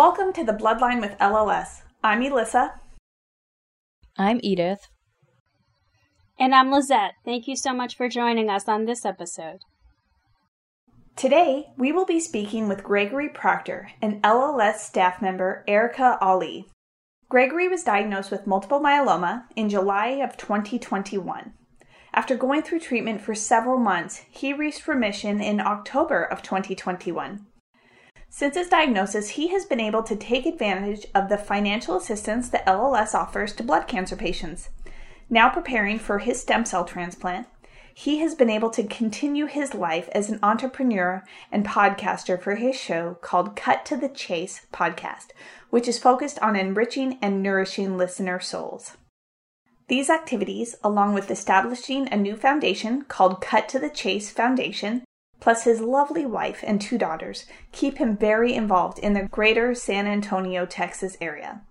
Welcome to the Bloodline with LLS. I'm Elissa. I'm Edith. And I'm Lizette. Thank you so much for joining us on this episode. Today, we will be speaking with Gregory Proctor and LLS staff member Erica Ali. Gregory was diagnosed with multiple myeloma in July of 2021. After going through treatment for several months, he reached remission in October of 2021. Since his diagnosis, he has been able to take advantage of the financial assistance that LLS offers to blood cancer patients. Now preparing for his stem cell transplant, he has been able to continue his life as an entrepreneur and podcaster for his show called Cut to the Chase podcast, which is focused on enriching and nourishing listener souls. These activities, along with establishing a new foundation called Cut to the Chase Foundation, plus his lovely wife and two daughters, keep him very involved in the greater San Antonio, Texas area.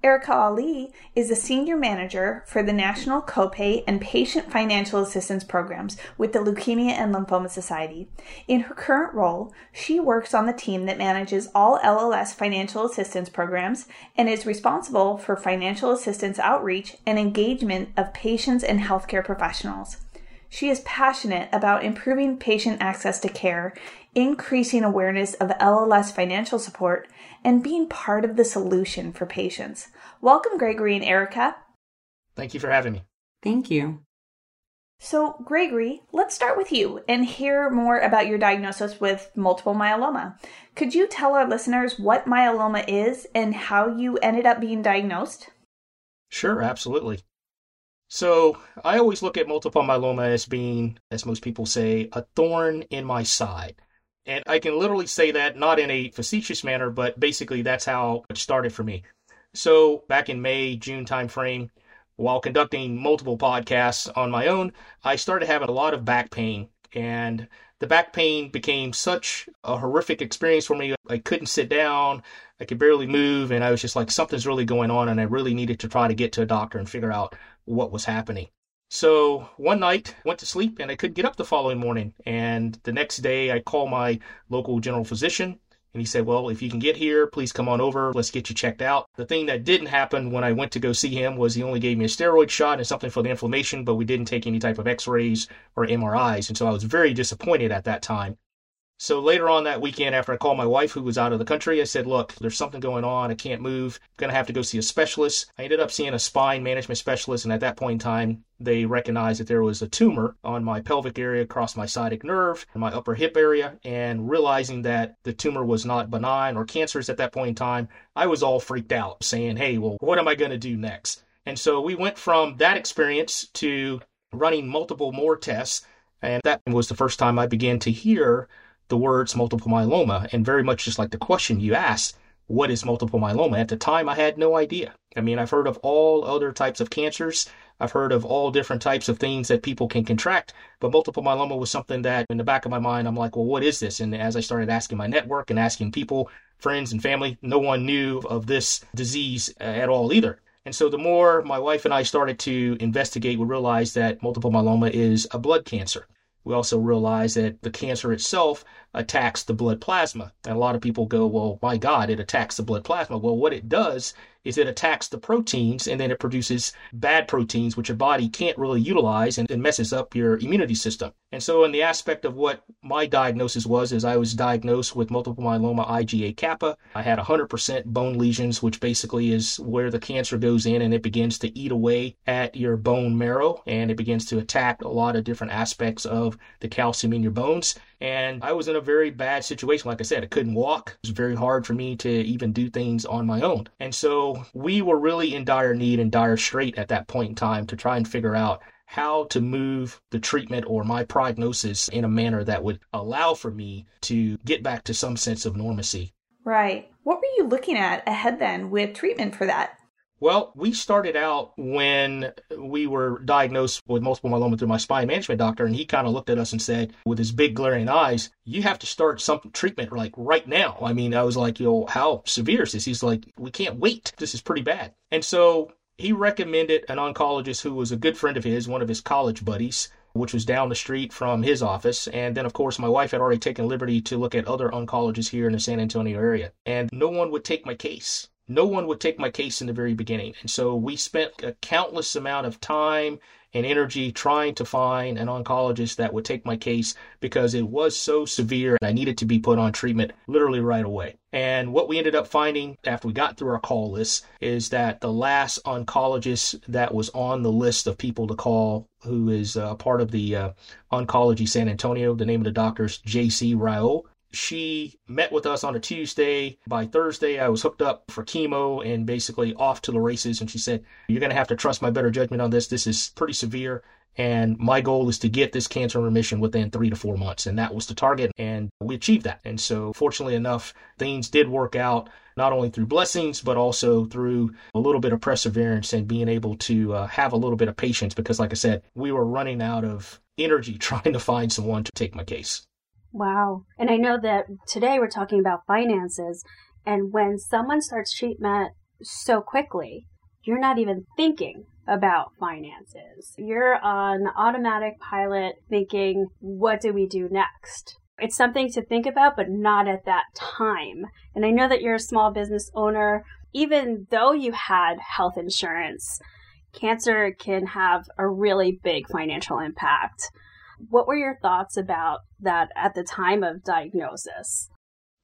Erica Ali is a senior manager for the National Copay and Patient Financial Assistance Programs with the Leukemia and Lymphoma Society. In her current role, she works on the team that manages all LLS financial assistance programs and is responsible for financial assistance outreach and engagement of patients and healthcare professionals. She is passionate about improving patient access to care, increasing awareness of LLS financial support, and being part of the solution for patients. Welcome, Gregory and Erica. Thank you for having me. Thank you. So, Gregory, let's start with you and hear more about your diagnosis with multiple myeloma. Could you tell our listeners what myeloma is and how you ended up being diagnosed? Sure, absolutely. So I always look at multiple myeloma as being, as most people say, a thorn in my side. And I can literally say that not in a facetious manner, but basically that's how it started for me. So back in May, June timeframe, while conducting multiple podcasts on my own, I started having a lot of back pain. And the back pain became such a horrific experience for me. I couldn't sit down. I could barely move. And I was just like, something's really going on. And I really needed to try to get to a doctor and figure out what was happening. So one night went to sleep and I couldn't get up the following morning. And the next day I called my local general physician and he said, Well, if you can get here, please come on over. Let's get you checked out. The thing that didn't happen when I went to go see him was he only gave me a steroid shot and something for the inflammation, but we didn't take any type of x rays or MRIs. And so I was very disappointed at that time. So later on that weekend, after I called my wife, who was out of the country, I said, Look, there's something going on. I can't move. I'm going to have to go see a specialist. I ended up seeing a spine management specialist. And at that point in time, they recognized that there was a tumor on my pelvic area across my sciatic nerve and my upper hip area. And realizing that the tumor was not benign or cancerous at that point in time, I was all freaked out, saying, Hey, well, what am I going to do next? And so we went from that experience to running multiple more tests. And that was the first time I began to hear the words multiple myeloma and very much just like the question you asked, what is multiple myeloma? At the time, I had no idea. I mean, I've heard of all other types of cancers. I've heard of all different types of things that people can contract, but multiple myeloma was something that in the back of my mind, I'm like, well, what is this? And as I started asking my network and asking people, friends and family, no one knew of this disease uh, at all either. And so the more my wife and I started to investigate, we realized that multiple myeloma is a blood cancer. We also realized that the cancer itself attacks the blood plasma. And a lot of people go, well, my God, it attacks the blood plasma. Well, what it does is it attacks the proteins and then it produces bad proteins, which your body can't really utilize and, and messes up your immunity system. And so, in the aspect of what my diagnosis was, is I was diagnosed with multiple myeloma IgA kappa. I had 100% bone lesions, which basically is where the cancer goes in and it begins to eat away at your bone marrow and it begins to attack a lot of different aspects of the calcium in your bones. And I was in a very bad situation. Like I said, I couldn't walk. It was very hard for me to even do things on my own. And so we were really in dire need and dire strait at that point in time to try and figure out how to move the treatment or my prognosis in a manner that would allow for me to get back to some sense of normacy. Right. What were you looking at ahead then with treatment for that? Well, we started out when we were diagnosed with multiple myeloma through my spine management doctor, and he kind of looked at us and said, with his big glaring eyes, "You have to start some treatment like right now." I mean, I was like, "Yo, how severe is this?" He's like, "We can't wait. This is pretty bad." And so he recommended an oncologist who was a good friend of his, one of his college buddies, which was down the street from his office. And then, of course, my wife had already taken liberty to look at other oncologists here in the San Antonio area. And no one would take my case no one would take my case in the very beginning. And so we spent a countless amount of time and energy trying to find an oncologist that would take my case because it was so severe and I needed to be put on treatment literally right away. And what we ended up finding after we got through our call list is that the last oncologist that was on the list of people to call, who is uh, part of the uh, Oncology San Antonio, the name of the doctor is J.C. Rao she met with us on a Tuesday. By Thursday, I was hooked up for chemo and basically off to the races. And she said, You're going to have to trust my better judgment on this. This is pretty severe. And my goal is to get this cancer remission within three to four months. And that was the target. And we achieved that. And so, fortunately enough, things did work out not only through blessings, but also through a little bit of perseverance and being able to uh, have a little bit of patience. Because, like I said, we were running out of energy trying to find someone to take my case. Wow. And I know that today we're talking about finances. And when someone starts treatment so quickly, you're not even thinking about finances. You're on automatic pilot thinking, what do we do next? It's something to think about, but not at that time. And I know that you're a small business owner. Even though you had health insurance, cancer can have a really big financial impact. What were your thoughts about that at the time of diagnosis?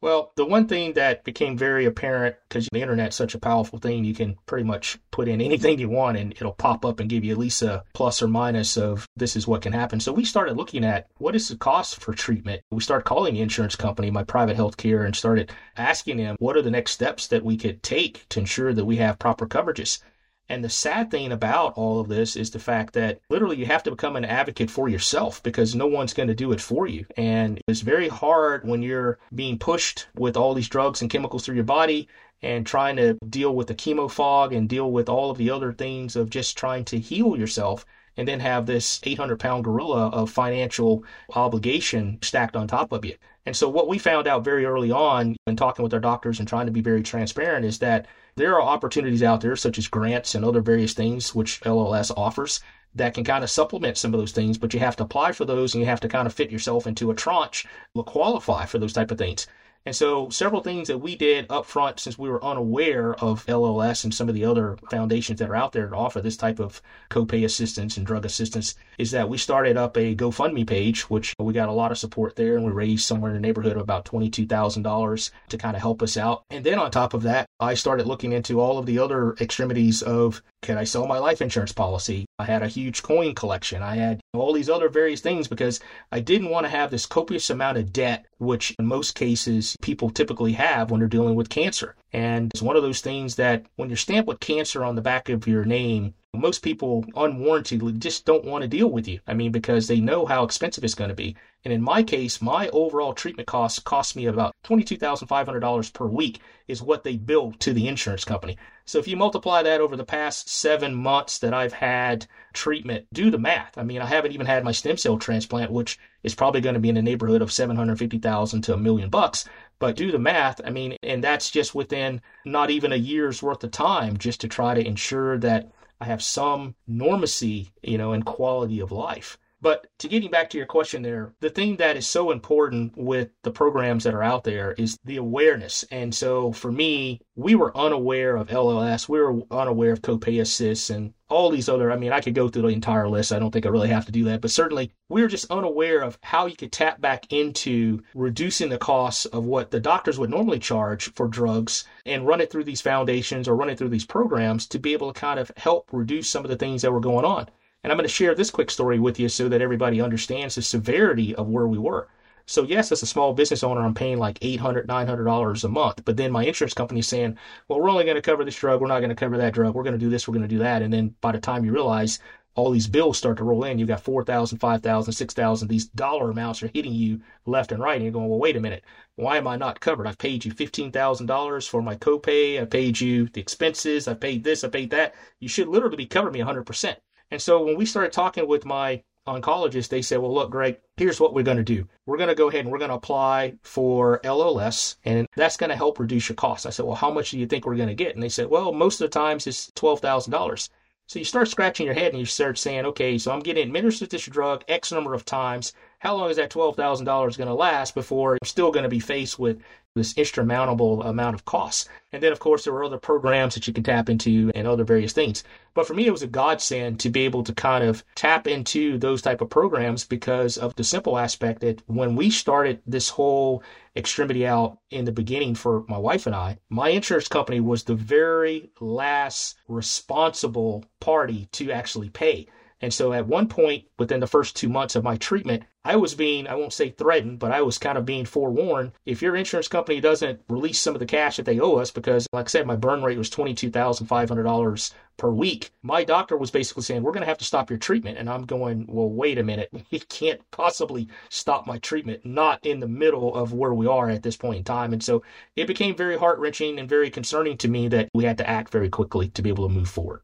Well, the one thing that became very apparent because the internet's such a powerful thing, you can pretty much put in anything you want and it'll pop up and give you at least a plus or minus of this is what can happen. So we started looking at what is the cost for treatment. We started calling the insurance company, my private health care, and started asking them what are the next steps that we could take to ensure that we have proper coverages. And the sad thing about all of this is the fact that literally you have to become an advocate for yourself because no one's going to do it for you. And it's very hard when you're being pushed with all these drugs and chemicals through your body and trying to deal with the chemo fog and deal with all of the other things of just trying to heal yourself and then have this 800 pound gorilla of financial obligation stacked on top of you. And so, what we found out very early on in talking with our doctors and trying to be very transparent is that there are opportunities out there, such as grants and other various things which LLS offers, that can kind of supplement some of those things, but you have to apply for those and you have to kind of fit yourself into a tranche to qualify for those type of things. And so several things that we did up front since we were unaware of LLS and some of the other foundations that are out there to offer this type of copay assistance and drug assistance is that we started up a GoFundMe page, which we got a lot of support there and we raised somewhere in the neighborhood of about $22,000 to kind of help us out. And then on top of that, I started looking into all of the other extremities of I sell my life insurance policy? I had a huge coin collection. I had all these other various things because I didn't want to have this copious amount of debt, which in most cases people typically have when they're dealing with cancer. And it's one of those things that when you're stamped with cancer on the back of your name, most people unwarrantedly just don't want to deal with you. I mean, because they know how expensive it's going to be. And in my case, my overall treatment costs cost me about $22,500 per week is what they bill to the insurance company. So if you multiply that over the past seven months that I've had treatment, do the math. I mean, I haven't even had my stem cell transplant, which is probably going to be in the neighborhood of 750,000 to a million bucks. But do the math. I mean, and that's just within not even a year's worth of time just to try to ensure that I have some normacy, you know, and quality of life. But to getting back to your question there, the thing that is so important with the programs that are out there is the awareness. And so for me, we were unaware of LLS, we were unaware of copay assists and all these other, I mean, I could go through the entire list. I don't think I really have to do that, but certainly we were just unaware of how you could tap back into reducing the costs of what the doctors would normally charge for drugs and run it through these foundations or run it through these programs to be able to kind of help reduce some of the things that were going on. And I'm going to share this quick story with you so that everybody understands the severity of where we were. So yes, as a small business owner, I'm paying like $800, $900 a month. But then my insurance company is saying, well, we're only going to cover this drug. We're not going to cover that drug. We're going to do this. We're going to do that. And then by the time you realize all these bills start to roll in, you've got 4,000, 5,000, 6,000. These dollar amounts are hitting you left and right. And you're going, well, wait a minute. Why am I not covered? I've paid you $15,000 for my copay. I paid you the expenses. I paid this. I paid that. You should literally be covering me 100%. And so when we started talking with my oncologist, they said, well, look, Greg, here's what we're going to do. We're going to go ahead and we're going to apply for LLS, and that's going to help reduce your costs. I said, well, how much do you think we're going to get? And they said, well, most of the times it's $12,000. So you start scratching your head and you start saying, okay, so I'm getting administered this drug X number of times. How long is that $12,000 going to last before I'm still going to be faced with this insurmountable amount of costs. And then, of course, there were other programs that you can tap into and other various things. But for me, it was a godsend to be able to kind of tap into those type of programs because of the simple aspect that when we started this whole extremity out in the beginning for my wife and I, my insurance company was the very last responsible party to actually pay. And so at one point within the first two months of my treatment, I was being, I won't say threatened, but I was kind of being forewarned. If your insurance company doesn't release some of the cash that they owe us, because like I said, my burn rate was $22,500 per week, my doctor was basically saying, we're going to have to stop your treatment. And I'm going, well, wait a minute. We can't possibly stop my treatment, not in the middle of where we are at this point in time. And so it became very heart wrenching and very concerning to me that we had to act very quickly to be able to move forward.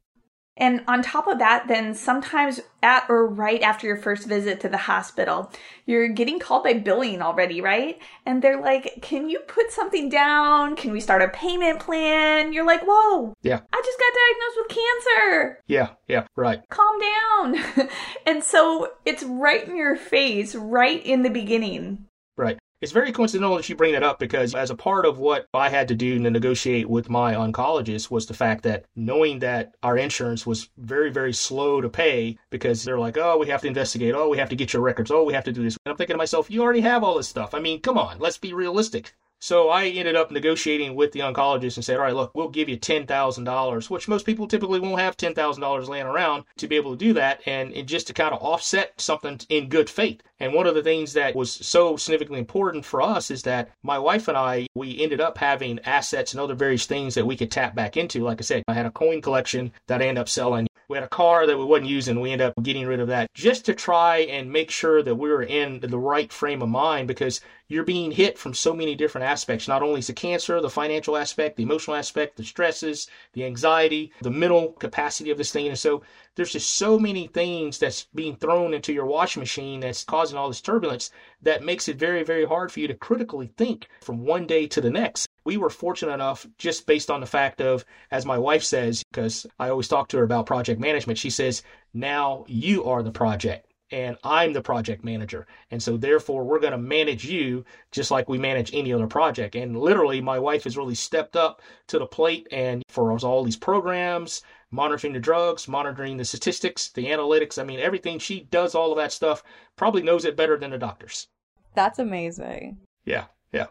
And on top of that, then sometimes at or right after your first visit to the hospital, you're getting called by billing already, right? And they're like, Can you put something down? Can we start a payment plan? You're like, Whoa. Yeah. I just got diagnosed with cancer. Yeah, yeah, right. Calm down. and so it's right in your face, right in the beginning. Right. It's very coincidental that you bring that up because as a part of what I had to do to negotiate with my oncologist was the fact that knowing that our insurance was very, very slow to pay because they're like, oh, we have to investigate. Oh, we have to get your records. Oh, we have to do this. And I'm thinking to myself, you already have all this stuff. I mean, come on, let's be realistic. So I ended up negotiating with the oncologist and said, all right, look, we'll give you $10,000, which most people typically won't have $10,000 laying around to be able to do that. And, and just to kind of offset something in good faith. And one of the things that was so significantly important for us is that my wife and I, we ended up having assets and other various things that we could tap back into. Like I said, I had a coin collection that I ended up selling. We had a car that we wasn't using. We ended up getting rid of that just to try and make sure that we were in the right frame of mind because you're being hit from so many different aspects. Not only is the cancer, the financial aspect, the emotional aspect, the stresses, the anxiety, the mental capacity of this thing. And so there's just so many things that's being thrown into your washing machine that's causing all this turbulence that makes it very, very hard for you to critically think from one day to the next we were fortunate enough just based on the fact of as my wife says because i always talk to her about project management she says now you are the project and i'm the project manager and so therefore we're going to manage you just like we manage any other project. And literally my wife has really stepped up to the plate and for all these programs monitoring the drugs monitoring the statistics the analytics i mean everything she does all of that stuff probably knows it better than the doctors. That's amazing. Yeah yeah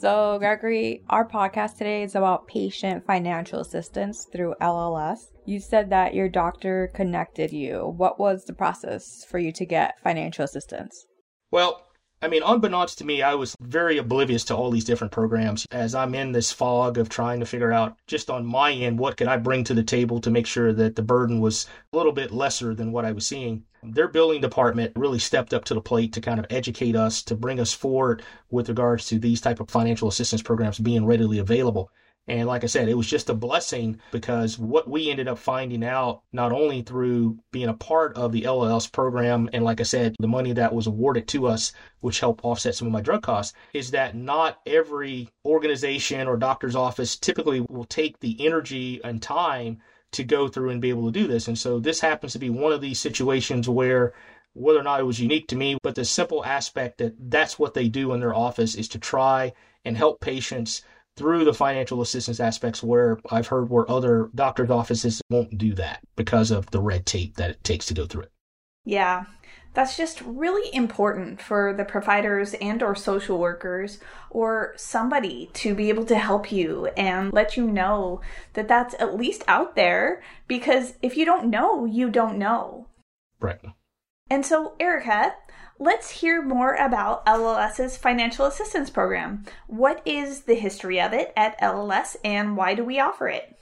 so, Gregory, our podcast today is about patient financial assistance through LLS. You said that your doctor connected you. What was the process for you to get financial assistance? Well, I mean, unbeknownst to me, I was very oblivious to all these different programs as I'm in this fog of trying to figure out just on my end what could I bring to the table to make sure that the burden was a little bit lesser than what I was seeing their billing department really stepped up to the plate to kind of educate us to bring us forward with regards to these type of financial assistance programs being readily available. And like I said, it was just a blessing because what we ended up finding out, not only through being a part of the LLS program, and like I said, the money that was awarded to us, which helped offset some of my drug costs, is that not every organization or doctor's office typically will take the energy and time to go through and be able to do this. And so this happens to be one of these situations where whether or not it was unique to me, but the simple aspect that that's what they do in their office is to try and help patients through the financial assistance aspects where I've heard where other doctors' offices won't do that because of the red tape that it takes to go through it. Yeah. That's just really important for the providers and or social workers or somebody to be able to help you and let you know that that's at least out there because if you don't know, you don't know. Right. And so, Erica, let's hear more about LLS's financial assistance program. What is the history of it at LLS and why do we offer it?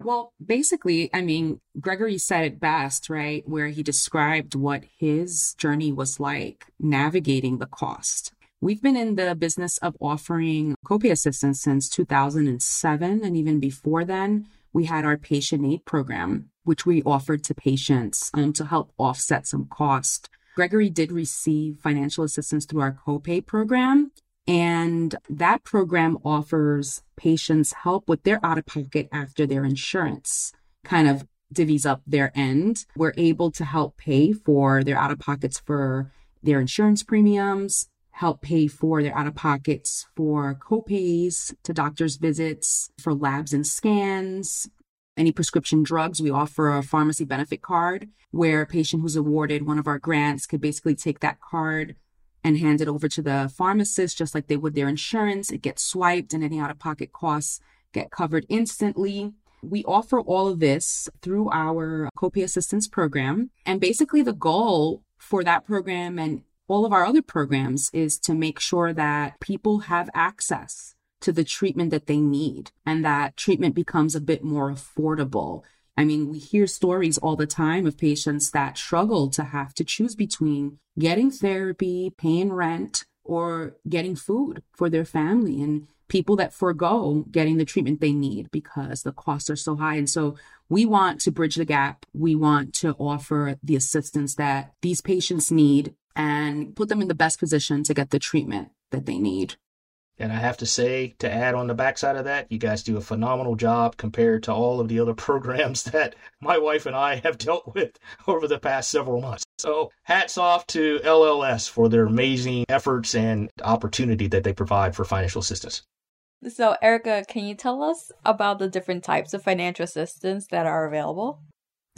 Well, basically, I mean, Gregory said it best, right? Where he described what his journey was like navigating the cost. We've been in the business of offering copay assistance since 2007. And even before then, we had our patient aid program, which we offered to patients um, to help offset some cost. Gregory did receive financial assistance through our copay program. And that program offers patients help with their out of pocket after their insurance kind of divvies up their end. We're able to help pay for their out of pockets for their insurance premiums, help pay for their out of pockets for copays to doctor's visits, for labs and scans, any prescription drugs. We offer a pharmacy benefit card where a patient who's awarded one of our grants could basically take that card and hand it over to the pharmacist just like they would their insurance. It gets swiped and any out of pocket costs get covered instantly. We offer all of this through our copay assistance program. And basically, the goal for that program and all of our other programs is to make sure that people have access to the treatment that they need and that treatment becomes a bit more affordable I mean, we hear stories all the time of patients that struggle to have to choose between getting therapy, paying rent, or getting food for their family and people that forego getting the treatment they need because the costs are so high. And so we want to bridge the gap. We want to offer the assistance that these patients need and put them in the best position to get the treatment that they need. And I have to say, to add on the backside of that, you guys do a phenomenal job compared to all of the other programs that my wife and I have dealt with over the past several months. So, hats off to LLS for their amazing efforts and opportunity that they provide for financial assistance. So, Erica, can you tell us about the different types of financial assistance that are available?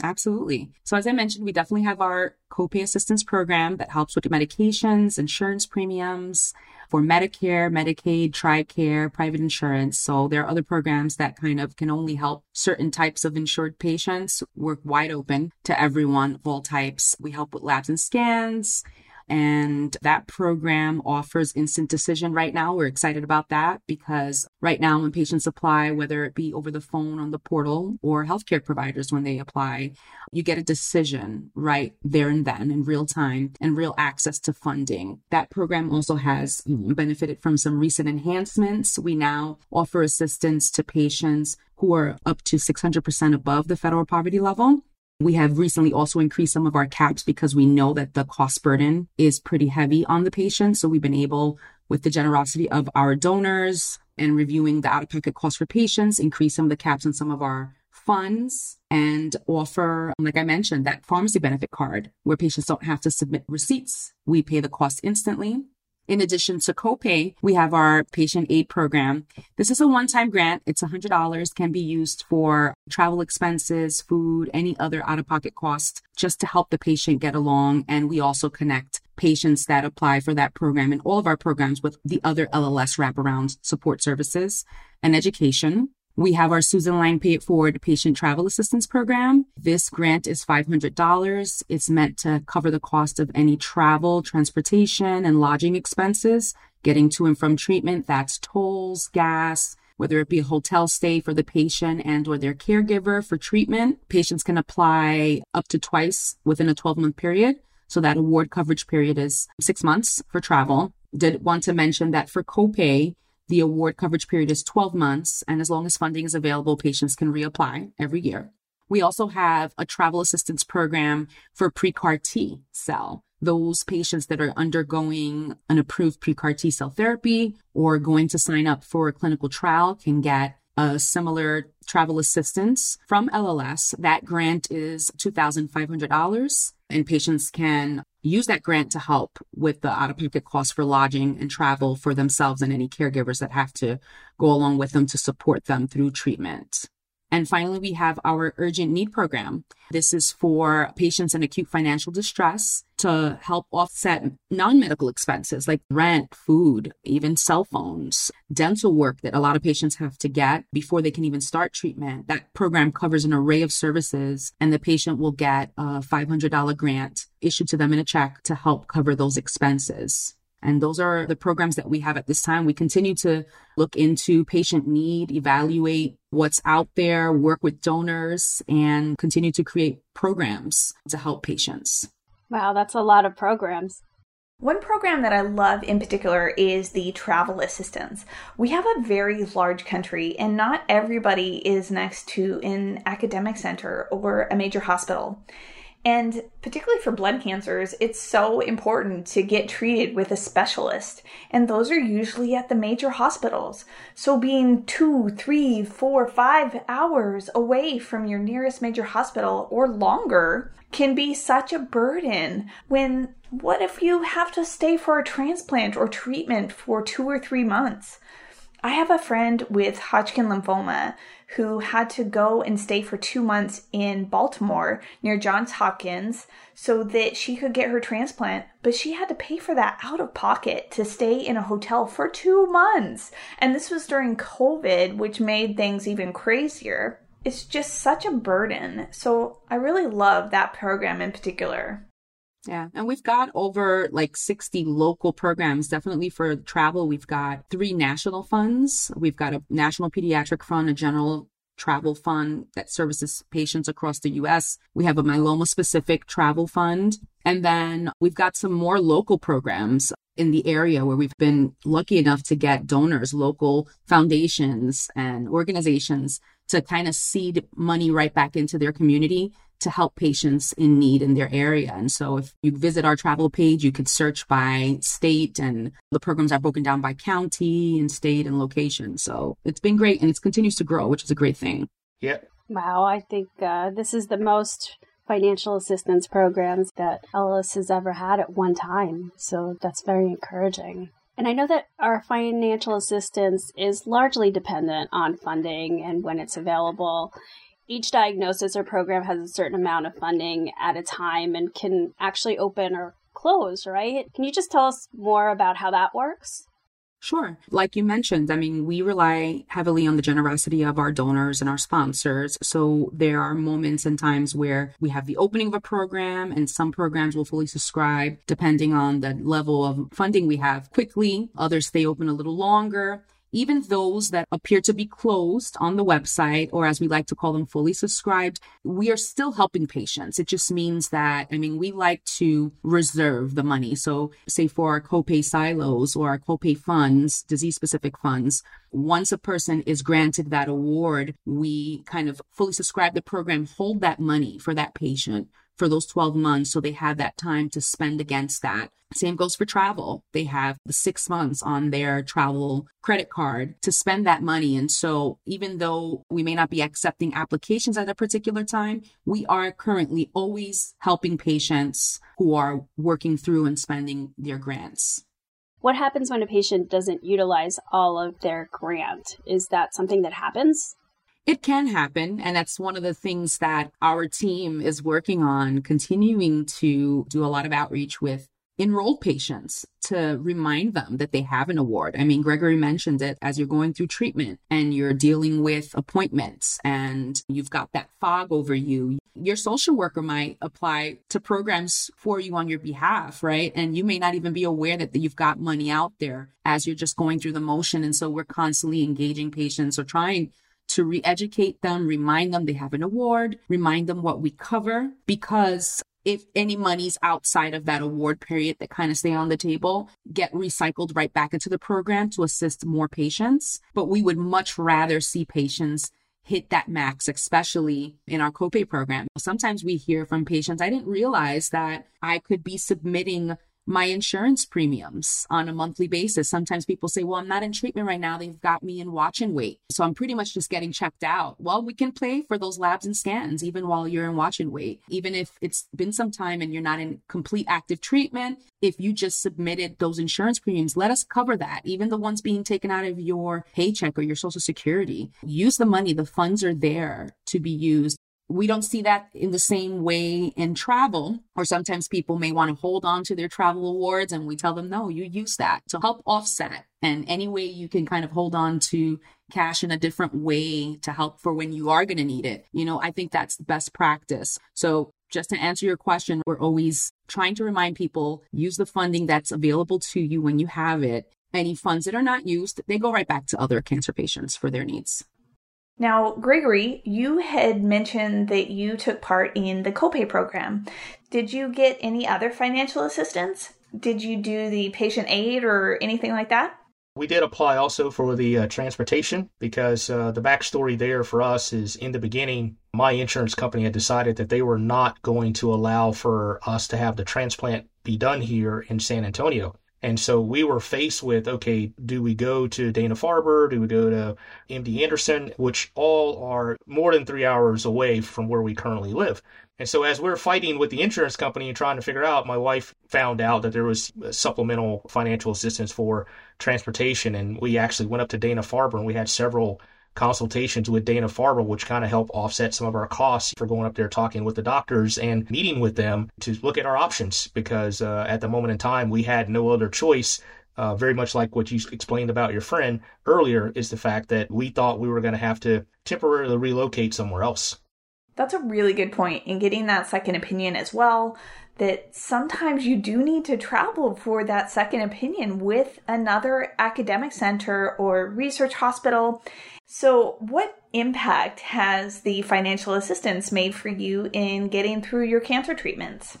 Absolutely. So, as I mentioned, we definitely have our copay assistance program that helps with medications, insurance premiums for Medicare, Medicaid, TRICARE, private insurance. So, there are other programs that kind of can only help certain types of insured patients work wide open to everyone of all types. We help with labs and scans. And that program offers instant decision right now. We're excited about that because right now, when patients apply, whether it be over the phone on the portal or healthcare providers when they apply, you get a decision right there and then in real time and real access to funding. That program also has benefited from some recent enhancements. We now offer assistance to patients who are up to 600% above the federal poverty level. We have recently also increased some of our caps because we know that the cost burden is pretty heavy on the patient. So we've been able, with the generosity of our donors and reviewing the out of pocket costs for patients, increase some of the caps on some of our funds and offer, like I mentioned, that pharmacy benefit card where patients don't have to submit receipts. We pay the cost instantly. In addition to copay, we have our patient aid program. This is a one-time grant. It's $100, can be used for travel expenses, food, any other out-of-pocket costs, just to help the patient get along. And we also connect patients that apply for that program and all of our programs with the other LLS wraparound support services and education. We have our Susan Lang Pay It Forward Patient Travel Assistance Program. This grant is $500. It's meant to cover the cost of any travel, transportation, and lodging expenses getting to and from treatment. That's tolls, gas, whether it be a hotel stay for the patient and or their caregiver for treatment. Patients can apply up to twice within a 12 month period. So that award coverage period is six months for travel. Did want to mention that for copay, the award coverage period is 12 months, and as long as funding is available, patients can reapply every year. We also have a travel assistance program for pre-CAR T cell. Those patients that are undergoing an approved pre-CAR T cell therapy or going to sign up for a clinical trial can get a similar travel assistance from LLS. That grant is $2,500 and patients can use that grant to help with the out of pocket costs for lodging and travel for themselves and any caregivers that have to go along with them to support them through treatment. And finally, we have our urgent need program. This is for patients in acute financial distress to help offset non-medical expenses like rent, food, even cell phones, dental work that a lot of patients have to get before they can even start treatment. That program covers an array of services and the patient will get a $500 grant issued to them in a check to help cover those expenses. And those are the programs that we have at this time. We continue to look into patient need, evaluate what's out there, work with donors, and continue to create programs to help patients. Wow, that's a lot of programs. One program that I love in particular is the travel assistance. We have a very large country, and not everybody is next to an academic center or a major hospital. And particularly for blood cancers, it's so important to get treated with a specialist. And those are usually at the major hospitals. So being two, three, four, five hours away from your nearest major hospital or longer can be such a burden when what if you have to stay for a transplant or treatment for two or three months? I have a friend with Hodgkin lymphoma who had to go and stay for two months in Baltimore near Johns Hopkins so that she could get her transplant, but she had to pay for that out of pocket to stay in a hotel for two months. And this was during COVID, which made things even crazier. It's just such a burden. So I really love that program in particular. Yeah. And we've got over like 60 local programs. Definitely for travel, we've got three national funds. We've got a national pediatric fund, a general travel fund that services patients across the US. We have a myeloma specific travel fund. And then we've got some more local programs in the area where we've been lucky enough to get donors, local foundations and organizations to kind of seed money right back into their community to help patients in need in their area. And so if you visit our travel page, you could search by state and the programs are broken down by county and state and location. So it's been great and it continues to grow, which is a great thing. Yeah. Wow, I think uh, this is the most financial assistance programs that LLS has ever had at one time. So that's very encouraging. And I know that our financial assistance is largely dependent on funding and when it's available each diagnosis or program has a certain amount of funding at a time and can actually open or close, right? Can you just tell us more about how that works? Sure. Like you mentioned, I mean, we rely heavily on the generosity of our donors and our sponsors. So there are moments and times where we have the opening of a program and some programs will fully subscribe depending on the level of funding we have quickly. Others stay open a little longer even those that appear to be closed on the website, or as we like to call them, fully subscribed, we are still helping patients. It just means that, I mean, we like to reserve the money. So, say for our copay silos or our copay funds, disease specific funds, once a person is granted that award, we kind of fully subscribe the program, hold that money for that patient for those 12 months so they have that time to spend against that. Same goes for travel. They have the six months on their travel credit card to spend that money. And so even though we may not be accepting applications at a particular time, we are currently always helping patients who are working through and spending their grants. What happens when a patient doesn't utilize all of their grant? Is that something that happens? It can happen. And that's one of the things that our team is working on, continuing to do a lot of outreach with enrolled patients to remind them that they have an award. I mean, Gregory mentioned it as you're going through treatment and you're dealing with appointments and you've got that fog over you. Your social worker might apply to programs for you on your behalf, right? And you may not even be aware that you've got money out there as you're just going through the motion. And so we're constantly engaging patients or trying to re-educate them, remind them they have an award, remind them what we cover, because if any monies outside of that award period that kind of stay on the table get recycled right back into the program to assist more patients. But we would much rather see patients hit that max, especially in our copay program. Sometimes we hear from patients, I didn't realize that I could be submitting my insurance premiums on a monthly basis. Sometimes people say, well, I'm not in treatment right now. They've got me in watch and wait. So I'm pretty much just getting checked out. Well, we can pay for those labs and scans even while you're in watch and wait. Even if it's been some time and you're not in complete active treatment, if you just submitted those insurance premiums, let us cover that. Even the ones being taken out of your paycheck or your social security. Use the money. The funds are there to be used we don't see that in the same way in travel, or sometimes people may want to hold on to their travel awards and we tell them, no, you use that to help offset. And any way you can kind of hold on to cash in a different way to help for when you are going to need it. You know, I think that's the best practice. So just to answer your question, we're always trying to remind people use the funding that's available to you when you have it. Any funds that are not used, they go right back to other cancer patients for their needs. Now, Gregory, you had mentioned that you took part in the copay program. Did you get any other financial assistance? Did you do the patient aid or anything like that? We did apply also for the uh, transportation because uh, the backstory there for us is in the beginning, my insurance company had decided that they were not going to allow for us to have the transplant be done here in San Antonio. And so we were faced with okay, do we go to Dana Farber? Do we go to MD Anderson, which all are more than three hours away from where we currently live? And so as we're fighting with the insurance company and trying to figure out, my wife found out that there was supplemental financial assistance for transportation. And we actually went up to Dana Farber and we had several consultations with Dana Farber, which kind of help offset some of our costs for going up there talking with the doctors and meeting with them to look at our options because uh, at the moment in time we had no other choice. Uh, very much like what you explained about your friend earlier, is the fact that we thought we were going to have to temporarily relocate somewhere else. That's a really good point in getting that second opinion as well that sometimes you do need to travel for that second opinion with another academic center or research hospital. So, what impact has the financial assistance made for you in getting through your cancer treatments?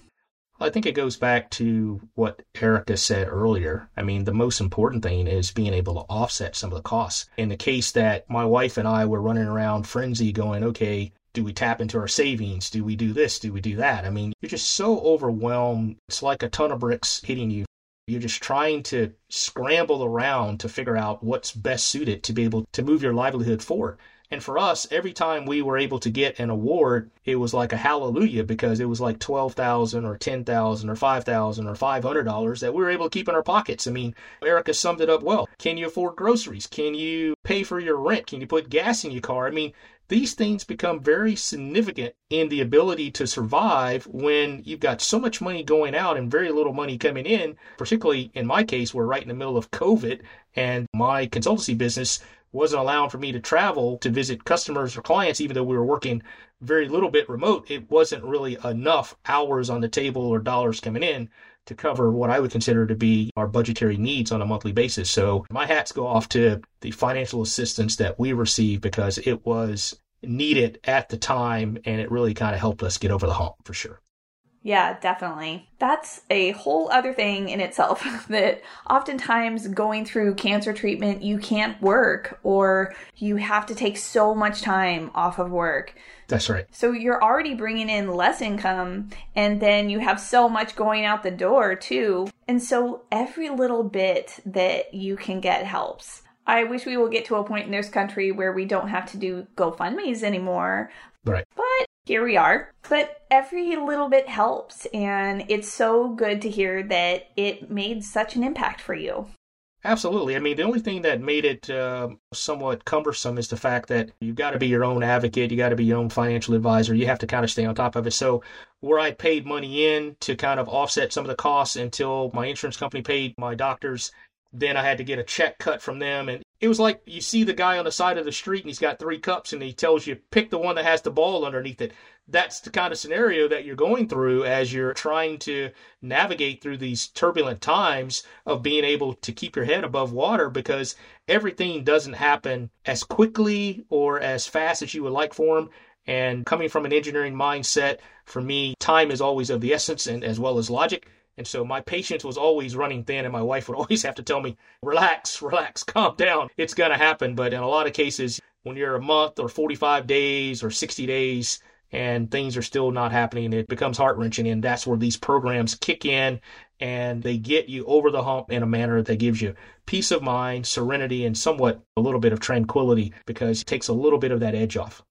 I think it goes back to what Erica said earlier. I mean, the most important thing is being able to offset some of the costs. In the case that my wife and I were running around frenzy going, okay, do we tap into our savings? Do we do this? Do we do that? I mean, you're just so overwhelmed. It's like a ton of bricks hitting you. You're just trying to scramble around to figure out what's best suited to be able to move your livelihood forward. And for us, every time we were able to get an award, it was like a hallelujah because it was like twelve thousand or ten thousand or five thousand or five hundred dollars that we were able to keep in our pockets. I mean, Erica summed it up well. Can you afford groceries? Can you pay for your rent? Can you put gas in your car? I mean, these things become very significant in the ability to survive when you've got so much money going out and very little money coming in. Particularly in my case, we're right in the middle of COVID, and my consultancy business wasn't allowing for me to travel to visit customers or clients, even though we were working very little bit remote. It wasn't really enough hours on the table or dollars coming in to cover what I would consider to be our budgetary needs on a monthly basis. So my hats go off to the financial assistance that we received because it was needed at the time and it really kind of helped us get over the hump for sure. Yeah, definitely. That's a whole other thing in itself that oftentimes going through cancer treatment, you can't work or you have to take so much time off of work. That's right. So you're already bringing in less income and then you have so much going out the door too. And so every little bit that you can get helps. I wish we will get to a point in this country where we don't have to do GoFundMe's anymore. Right. But here we are. But every little bit helps, and it's so good to hear that it made such an impact for you. Absolutely. I mean, the only thing that made it uh, somewhat cumbersome is the fact that you've got to be your own advocate. You got to be your own financial advisor. You have to kind of stay on top of it. So, where I paid money in to kind of offset some of the costs until my insurance company paid my doctors then I had to get a check cut from them. And it was like you see the guy on the side of the street and he's got three cups and he tells you, pick the one that has the ball underneath it. That's the kind of scenario that you're going through as you're trying to navigate through these turbulent times of being able to keep your head above water because everything doesn't happen as quickly or as fast as you would like for them. And coming from an engineering mindset, for me, time is always of the essence and as well as logic. And so my patience was always running thin, and my wife would always have to tell me, relax, relax, calm down. It's going to happen. But in a lot of cases, when you're a month or 45 days or 60 days, and things are still not happening, it becomes heart wrenching. And that's where these programs kick in and they get you over the hump in a manner that gives you peace of mind, serenity, and somewhat a little bit of tranquility because it takes a little bit of that edge off.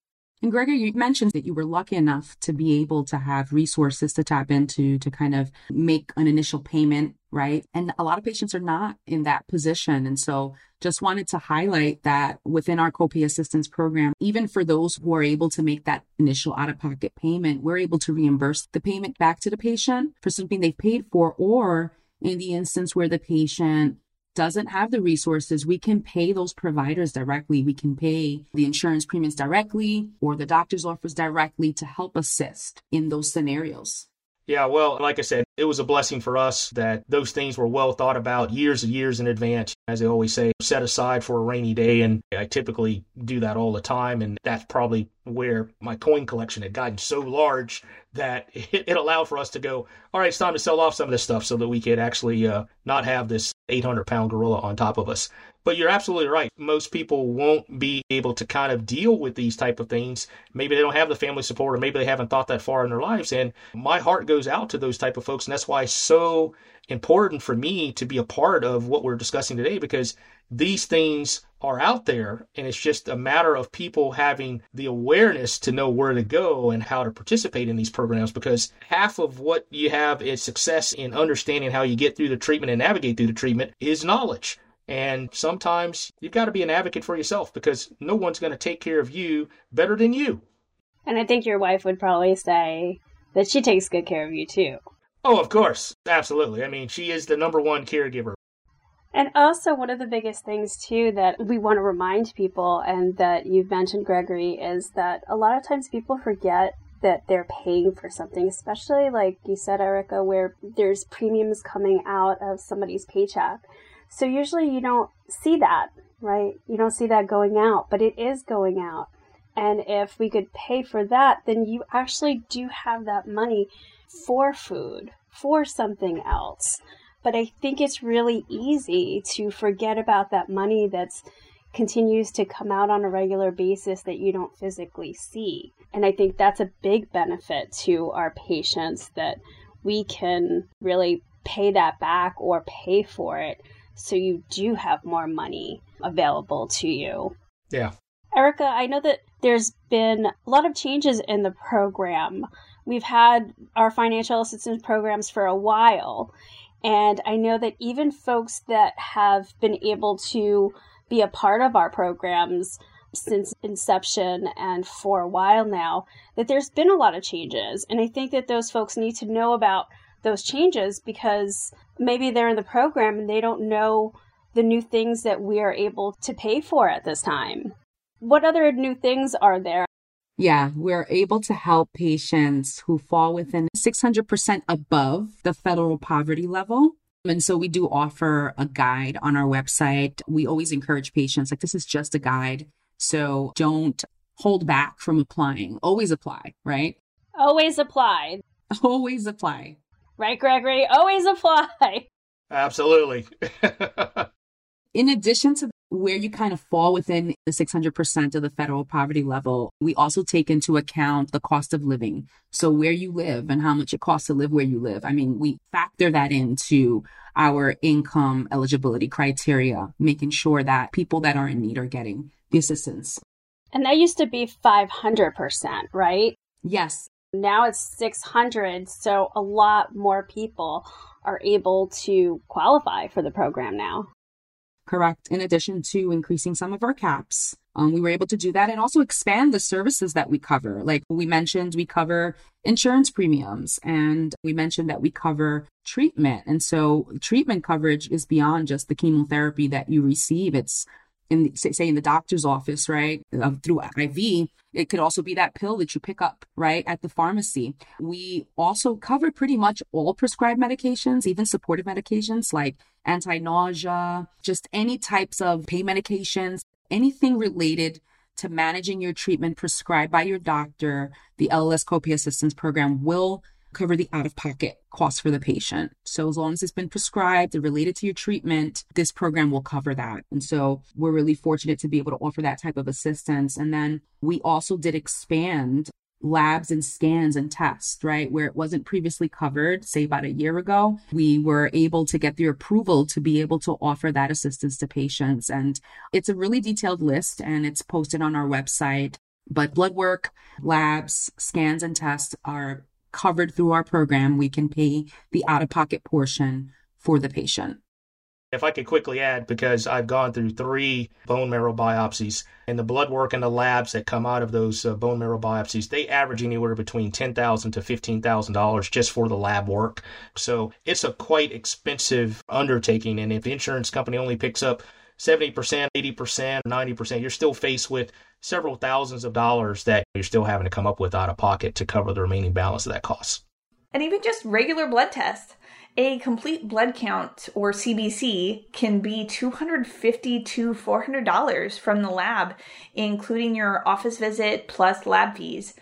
And Gregor, you mentioned that you were lucky enough to be able to have resources to tap into to kind of make an initial payment, right? And a lot of patients are not in that position. And so just wanted to highlight that within our copay assistance program, even for those who are able to make that initial out of pocket payment, we're able to reimburse the payment back to the patient for something they've paid for, or in the instance where the patient doesn't have the resources, we can pay those providers directly. We can pay the insurance premiums directly or the doctor's office directly to help assist in those scenarios. Yeah, well, like I said, it was a blessing for us that those things were well thought about years and years in advance. As they always say, set aside for a rainy day. And I typically do that all the time. And that's probably where my coin collection had gotten so large that it, it allowed for us to go, all right, it's time to sell off some of this stuff so that we could actually uh, not have this 800 pound gorilla on top of us. But you're absolutely right. Most people won't be able to kind of deal with these type of things. Maybe they don't have the family support or maybe they haven't thought that far in their lives. And my heart goes out to those type of folks. And that's why it's so important for me to be a part of what we're discussing today because these things are out there and it's just a matter of people having the awareness to know where to go and how to participate in these programs because half of what you have is success in understanding how you get through the treatment and navigate through the treatment is knowledge and sometimes you've got to be an advocate for yourself because no one's going to take care of you better than you. And I think your wife would probably say that she takes good care of you too. Oh, of course. Absolutely. I mean, she is the number one caregiver. And also, one of the biggest things, too, that we want to remind people, and that you've mentioned, Gregory, is that a lot of times people forget that they're paying for something, especially like you said, Erica, where there's premiums coming out of somebody's paycheck. So usually you don't see that, right? You don't see that going out, but it is going out. And if we could pay for that, then you actually do have that money for food, for something else. But I think it's really easy to forget about that money that's continues to come out on a regular basis that you don't physically see. And I think that's a big benefit to our patients that we can really pay that back or pay for it so you do have more money available to you. Yeah. Erica, I know that there's been a lot of changes in the program. We've had our financial assistance programs for a while, and I know that even folks that have been able to be a part of our programs since inception and for a while now, that there's been a lot of changes. And I think that those folks need to know about those changes because maybe they're in the program and they don't know the new things that we are able to pay for at this time. What other new things are there? Yeah, we're able to help patients who fall within 600% above the federal poverty level. And so we do offer a guide on our website. We always encourage patients, like, this is just a guide. So don't hold back from applying. Always apply, right? Always apply. Always apply. Right, Gregory? Always apply. Absolutely. In addition to where you kind of fall within the 600% of the federal poverty level, we also take into account the cost of living. So, where you live and how much it costs to live where you live. I mean, we factor that into our income eligibility criteria, making sure that people that are in need are getting the assistance. And that used to be 500%, right? Yes. Now it's 600, so a lot more people are able to qualify for the program now. Correct. In addition to increasing some of our caps, um, we were able to do that and also expand the services that we cover. Like we mentioned, we cover insurance premiums and we mentioned that we cover treatment. And so treatment coverage is beyond just the chemotherapy that you receive. It's in say in the doctor's office, right, uh, through IV. It could also be that pill that you pick up, right, at the pharmacy. We also cover pretty much all prescribed medications, even supportive medications like anti-nausea, just any types of pain medications, anything related to managing your treatment prescribed by your doctor. The LLS copay assistance program will cover the out of pocket costs for the patient. So as long as it's been prescribed and related to your treatment, this program will cover that. And so we're really fortunate to be able to offer that type of assistance. And then we also did expand labs and scans and tests, right? Where it wasn't previously covered, say about a year ago, we were able to get the approval to be able to offer that assistance to patients. And it's a really detailed list and it's posted on our website. But blood work, labs, scans, and tests are covered through our program. We can pay the out of pocket portion for the patient. If I could quickly add, because I've gone through three bone marrow biopsies, and the blood work and the labs that come out of those uh, bone marrow biopsies, they average anywhere between ten thousand to fifteen thousand dollars just for the lab work. So it's a quite expensive undertaking, and if the insurance company only picks up 70%, 80%, 90%, you're still faced with several thousands of dollars that you're still having to come up with out of pocket to cover the remaining balance of that cost. And even just regular blood tests. A complete blood count or CBC can be 250 to $400 from the lab, including your office visit plus lab fees.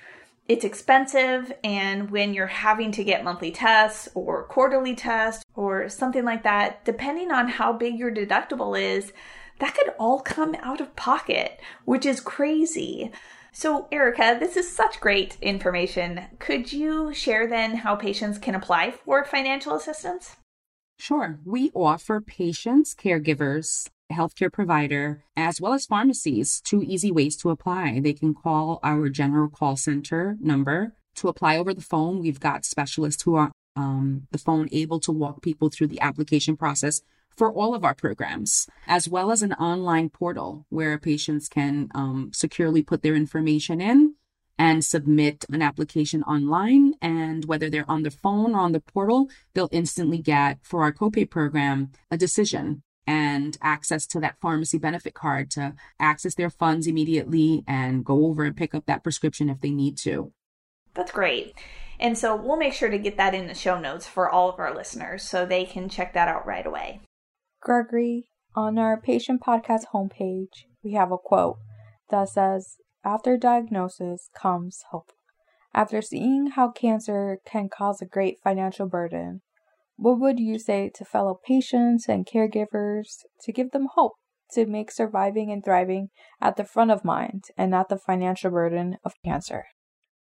It's expensive, and when you're having to get monthly tests or quarterly tests or something like that, depending on how big your deductible is, that could all come out of pocket, which is crazy. So, Erica, this is such great information. Could you share then how patients can apply for financial assistance? Sure. We offer patients, caregivers, healthcare provider, as well as pharmacies two easy ways to apply. They can call our general call center number to apply over the phone. We've got specialists who are um, the phone able to walk people through the application process for all of our programs, as well as an online portal where patients can um, securely put their information in and submit an application online. And whether they're on the phone or on the portal, they'll instantly get, for our copay program, a decision and access to that pharmacy benefit card to access their funds immediately and go over and pick up that prescription if they need to. That's great. And so we'll make sure to get that in the show notes for all of our listeners so they can check that out right away. Gregory, on our patient podcast homepage, we have a quote that says, After diagnosis comes hope. After seeing how cancer can cause a great financial burden, what would you say to fellow patients and caregivers to give them hope to make surviving and thriving at the front of mind and not the financial burden of cancer?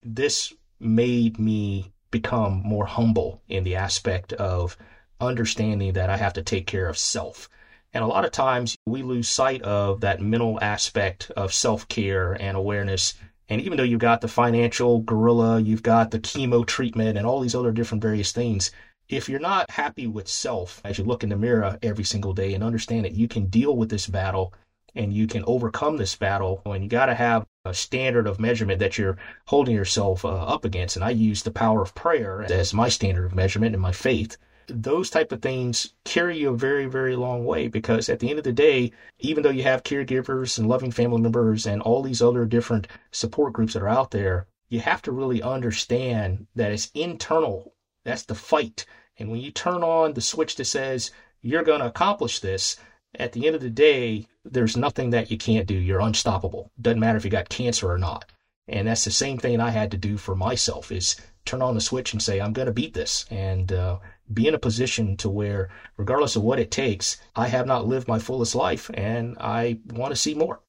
This made me become more humble in the aspect of understanding that I have to take care of self. And a lot of times we lose sight of that mental aspect of self care and awareness. And even though you've got the financial gorilla, you've got the chemo treatment and all these other different various things, if you're not happy with self as you look in the mirror every single day and understand that you can deal with this battle and you can overcome this battle, and you got to have a standard of measurement that you're holding yourself uh, up against. And I use the power of prayer as my standard of measurement and my faith those type of things carry you a very very long way because at the end of the day even though you have caregivers and loving family members and all these other different support groups that are out there you have to really understand that it's internal that's the fight. And when you turn on the switch that says you're going to accomplish this at the end of the day there's nothing that you can't do. You're unstoppable. Doesn't matter if you got cancer or not. And that's the same thing i had to do for myself is turn on the switch and say i'm going to beat this. And uh, be in a position to where, regardless of what it takes, I have not lived my fullest life and I want to see more.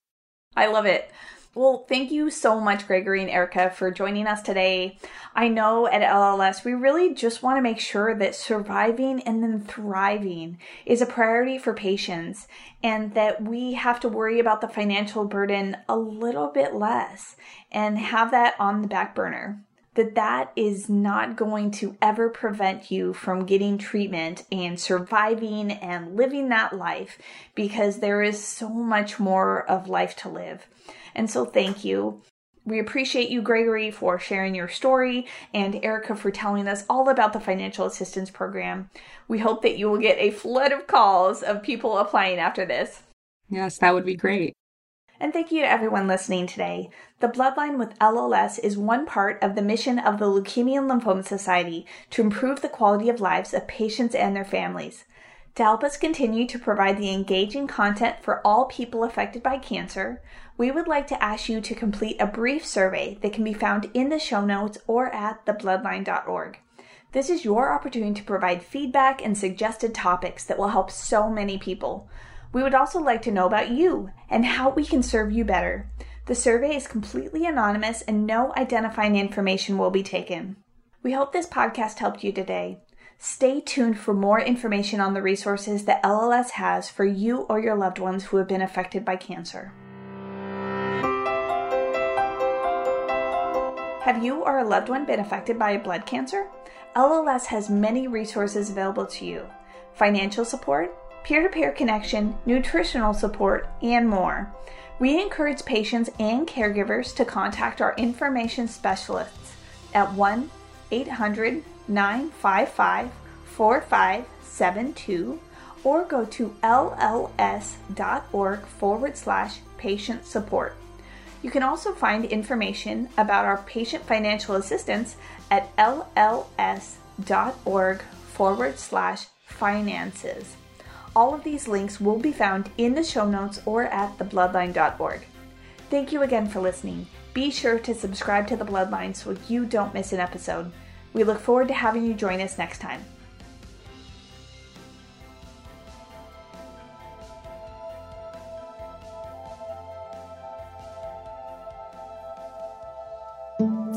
I love it. Well, thank you so much, Gregory and Erica, for joining us today. I know at LLS, we really just want to make sure that surviving and then thriving is a priority for patients and that we have to worry about the financial burden a little bit less and have that on the back burner that that is not going to ever prevent you from getting treatment and surviving and living that life because there is so much more of life to live. And so thank you. We appreciate you, Gregory, for sharing your story and Erica for telling us all about the financial assistance program. We hope that you will get a flood of calls of people applying after this. Yes, that would be great. And thank you to everyone listening today. The Bloodline with LLS is one part of the mission of the Leukemia and Lymphoma Society to improve the quality of lives of patients and their families. To help us continue to provide the engaging content for all people affected by cancer, we would like to ask you to complete a brief survey that can be found in the show notes or at thebloodline.org. This is your opportunity to provide feedback and suggested topics that will help so many people. We would also like to know about you and how we can serve you better. The survey is completely anonymous and no identifying information will be taken. We hope this podcast helped you today. Stay tuned for more information on the resources that LLS has for you or your loved ones who have been affected by cancer. Have you or a loved one been affected by a blood cancer? LLS has many resources available to you financial support, peer to peer connection, nutritional support, and more. We encourage patients and caregivers to contact our information specialists at 1 800 955 4572 or go to lls.org forward slash patient support. You can also find information about our patient financial assistance at lls.org forward slash finances. All of these links will be found in the show notes or at thebloodline.org. Thank you again for listening. Be sure to subscribe to The Bloodline so you don't miss an episode. We look forward to having you join us next time.